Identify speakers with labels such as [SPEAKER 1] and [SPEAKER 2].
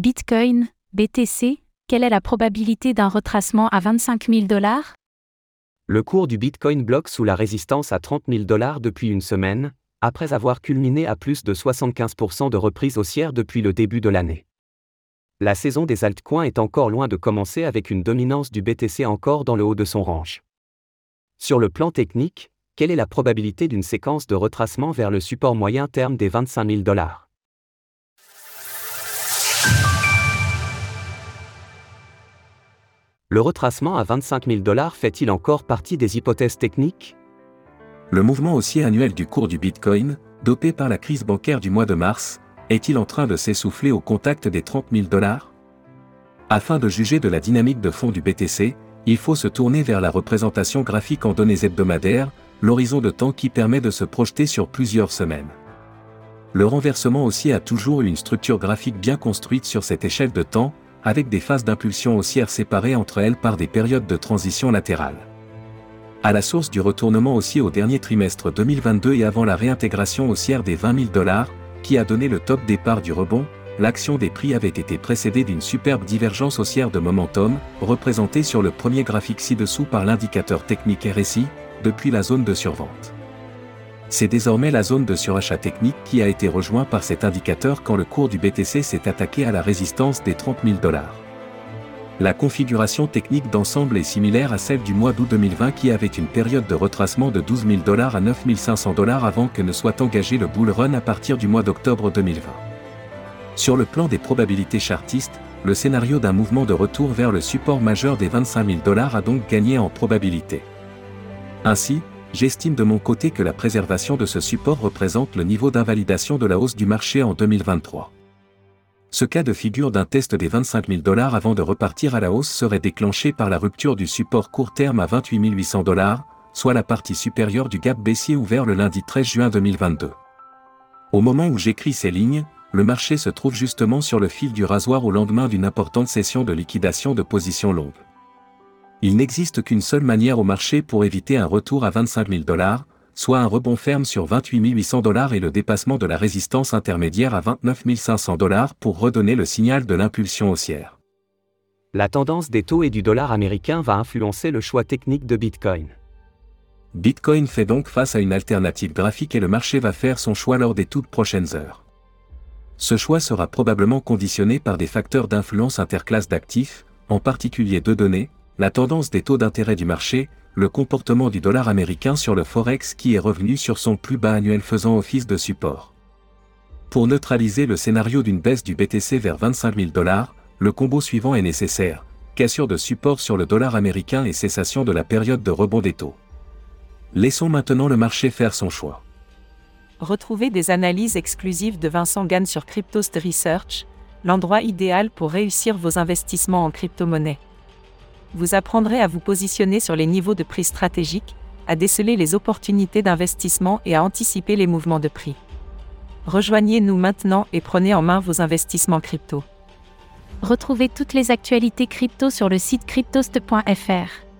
[SPEAKER 1] Bitcoin, BTC, quelle est la probabilité d'un retracement à 25 000 dollars?
[SPEAKER 2] Le cours du Bitcoin bloque sous la résistance à 30 000 dollars depuis une semaine, après avoir culminé à plus de 75% de reprise haussière depuis le début de l'année. La saison des altcoins est encore loin de commencer avec une dominance du BTC encore dans le haut de son range. Sur le plan technique, quelle est la probabilité d'une séquence de retracement vers le support moyen terme des 25 000 dollars? Le retracement à 25 000 dollars fait-il encore partie des hypothèses techniques?
[SPEAKER 3] Le mouvement haussier annuel du cours du Bitcoin, dopé par la crise bancaire du mois de mars, est-il en train de s'essouffler au contact des 30 000 dollars? Afin de juger de la dynamique de fond du BTC, il faut se tourner vers la représentation graphique en données hebdomadaires, l'horizon de temps qui permet de se projeter sur plusieurs semaines. Le renversement haussier a toujours eu une structure graphique bien construite sur cette échelle de temps, avec des phases d'impulsion haussière séparées entre elles par des périodes de transition latérale. À la source du retournement haussier au dernier trimestre 2022 et avant la réintégration haussière des 20 000 dollars, qui a donné le top départ du rebond, l'action des prix avait été précédée d'une superbe divergence haussière de momentum, représentée sur le premier graphique ci-dessous par l'indicateur technique RSI, depuis la zone de survente. C'est désormais la zone de surachat technique qui a été rejoint par cet indicateur quand le cours du BTC s'est attaqué à la résistance des 30 000 dollars. La configuration technique d'ensemble est similaire à celle du mois d'août 2020 qui avait une période de retracement de 12 000 dollars à 9 500 dollars avant que ne soit engagé le bull run à partir du mois d'octobre 2020. Sur le plan des probabilités chartistes, le scénario d'un mouvement de retour vers le support majeur des 25 000 dollars a donc gagné en probabilité. Ainsi, j'estime de mon côté que la préservation de ce support représente le niveau d'invalidation de la hausse du marché en 2023. Ce cas de figure d'un test des 25 000 dollars avant de repartir à la hausse serait déclenché par la rupture du support court terme à 28 800 dollars, soit la partie supérieure du gap baissier ouvert le lundi 13 juin 2022. Au moment où j'écris ces lignes, le marché se trouve justement sur le fil du rasoir au lendemain d'une importante session de liquidation de positions longues. Il n'existe qu'une seule manière au marché pour éviter un retour à 25 000 dollars, soit un rebond ferme sur 28 800 dollars et le dépassement de la résistance intermédiaire à 29 500 dollars pour redonner le signal de l'impulsion haussière.
[SPEAKER 2] La tendance des taux et du dollar américain va influencer le choix technique de Bitcoin.
[SPEAKER 3] Bitcoin fait donc face à une alternative graphique et le marché va faire son choix lors des toutes prochaines heures. Ce choix sera probablement conditionné par des facteurs d'influence interclasse d'actifs, en particulier deux données, la tendance des taux d'intérêt du marché, le comportement du dollar américain sur le forex qui est revenu sur son plus bas annuel faisant office de support. Pour neutraliser le scénario d'une baisse du BTC vers 25 000 dollars, le combo suivant est nécessaire, cassure de support sur le dollar américain et cessation de la période de rebond des taux. Laissons maintenant le marché faire son choix.
[SPEAKER 4] Retrouvez des analyses exclusives de Vincent Gann sur Cryptost Research, l'endroit idéal pour réussir vos investissements en crypto-monnaie vous apprendrez à vous positionner sur les niveaux de prix stratégiques, à déceler les opportunités d'investissement et à anticiper les mouvements de prix. Rejoignez-nous maintenant et prenez en main vos investissements crypto.
[SPEAKER 1] Retrouvez toutes les actualités crypto sur le site cryptost.fr.